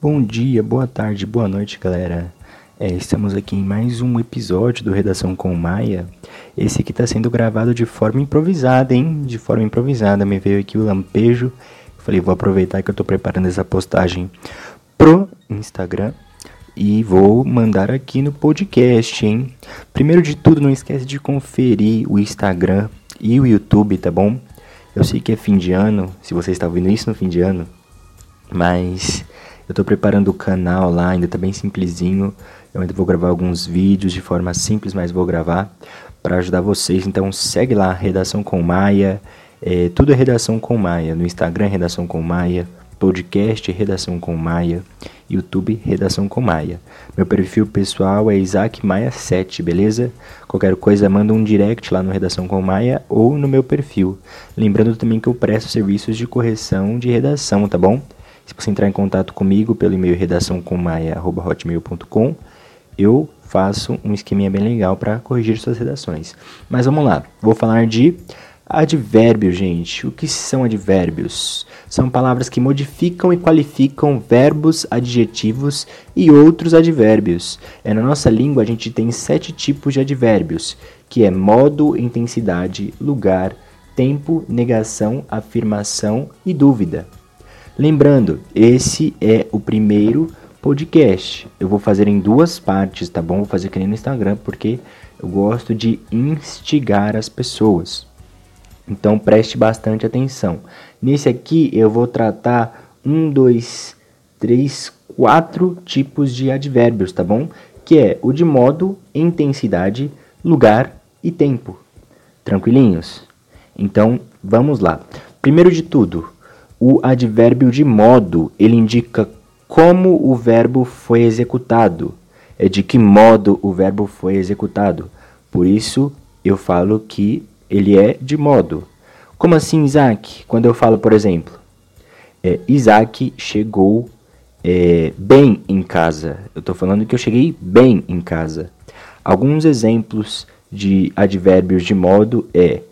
Bom dia, boa tarde, boa noite, galera. É, estamos aqui em mais um episódio do Redação com Maia. Esse aqui está sendo gravado de forma improvisada, hein? De forma improvisada. Me veio aqui o lampejo. Falei, vou aproveitar que eu estou preparando essa postagem pro Instagram e vou mandar aqui no podcast, hein? Primeiro de tudo, não esquece de conferir o Instagram e o YouTube, tá bom? Eu sei que é fim de ano, se você está ouvindo isso no fim de ano, mas eu estou preparando o canal lá, ainda está bem simplesinho. Eu ainda vou gravar alguns vídeos de forma simples, mas vou gravar para ajudar vocês. Então segue lá, Redação com Maia. É, tudo é Redação com Maia. No Instagram, Redação com Maia. Podcast Redação com Maia. YouTube Redação com Maia. Meu perfil pessoal é Isaac Maia 7, beleza? Qualquer coisa, manda um direct lá no Redação com Maia ou no meu perfil. Lembrando também que eu presto serviços de correção de redação, tá bom? Se você entrar em contato comigo pelo e-mail redaçãocommaia.hotmail.com, eu faço um esqueminha bem legal para corrigir suas redações. Mas vamos lá, vou falar de advérbios, gente. O que são advérbios? São palavras que modificam e qualificam verbos, adjetivos e outros advérbios. É, na nossa língua a gente tem sete tipos de advérbios, que é modo, intensidade, lugar, tempo, negação, afirmação e dúvida. Lembrando, esse é o primeiro podcast. Eu vou fazer em duas partes, tá bom? Vou fazer que nem no Instagram, porque eu gosto de instigar as pessoas. Então preste bastante atenção. Nesse aqui eu vou tratar um, dois, três, quatro tipos de advérbios, tá bom? Que é o de modo, intensidade, lugar e tempo. Tranquilinhos? Então vamos lá. Primeiro de tudo, o advérbio de modo, ele indica como o verbo foi executado. É de que modo o verbo foi executado. Por isso, eu falo que ele é de modo. Como assim, Isaac? Quando eu falo, por exemplo, é, Isaac chegou é, bem em casa. Eu estou falando que eu cheguei bem em casa. Alguns exemplos de advérbios de modo é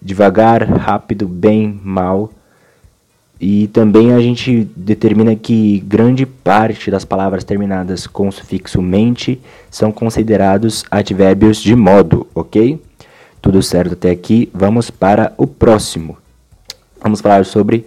devagar, rápido, bem, mal, e também a gente determina que grande parte das palavras terminadas com o sufixo mente são considerados advérbios de modo, ok? Tudo certo até aqui, vamos para o próximo. Vamos falar sobre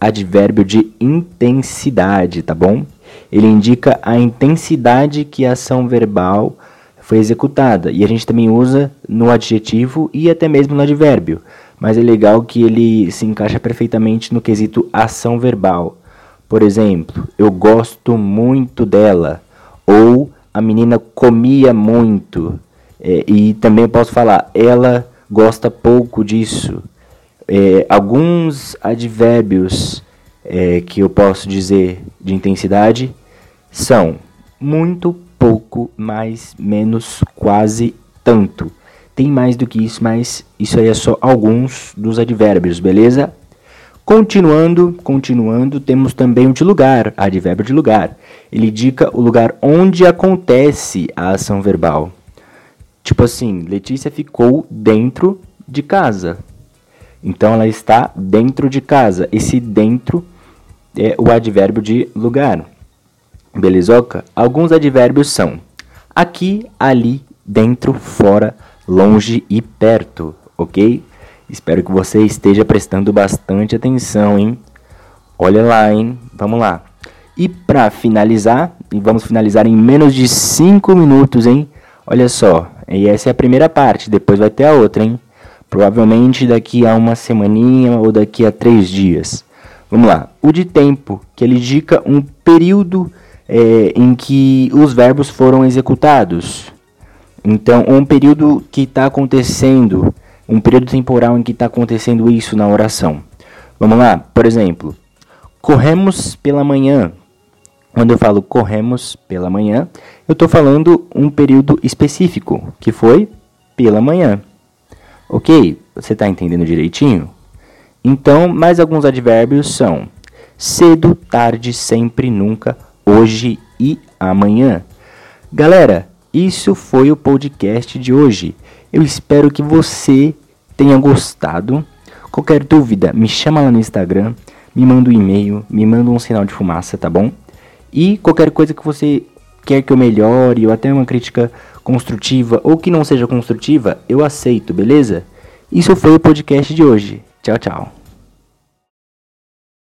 advérbio de intensidade, tá bom? Ele indica a intensidade que a ação verbal foi executada. E a gente também usa no adjetivo e até mesmo no advérbio mas é legal que ele se encaixa perfeitamente no quesito ação verbal. Por exemplo, eu gosto muito dela, ou a menina comia muito, é, e também posso falar, ela gosta pouco disso. É, alguns advérbios é, que eu posso dizer de intensidade são muito, pouco, mais, menos, quase, tanto. Tem mais do que isso, mas isso aí é só alguns dos advérbios, beleza? Continuando, continuando, temos também o de lugar, advérbio de lugar. Ele indica o lugar onde acontece a ação verbal. Tipo assim, Letícia ficou dentro de casa. Então ela está dentro de casa. Esse dentro é o advérbio de lugar. Belezoca? Alguns advérbios são aqui, ali, dentro, fora, longe e perto, ok? Espero que você esteja prestando bastante atenção, hein? Olha lá, hein? Vamos lá. E para finalizar, e vamos finalizar em menos de 5 minutos, hein? Olha só, e essa é a primeira parte, depois vai ter a outra, hein? Provavelmente daqui a uma semaninha ou daqui a três dias. Vamos lá. O de tempo, que ele indica um período é, em que os verbos foram executados. Então, um período que está acontecendo, um período temporal em que está acontecendo isso na oração. Vamos lá, por exemplo, corremos pela manhã. Quando eu falo corremos pela manhã, eu estou falando um período específico, que foi pela manhã. Ok? Você está entendendo direitinho? Então, mais alguns advérbios são cedo, tarde, sempre, nunca, hoje e amanhã. Galera, isso foi o podcast de hoje. Eu espero que você tenha gostado. Qualquer dúvida, me chama lá no Instagram, me manda um e-mail, me manda um sinal de fumaça, tá bom? E qualquer coisa que você quer que eu melhore, ou até uma crítica construtiva ou que não seja construtiva, eu aceito, beleza? Isso foi o podcast de hoje. Tchau, tchau.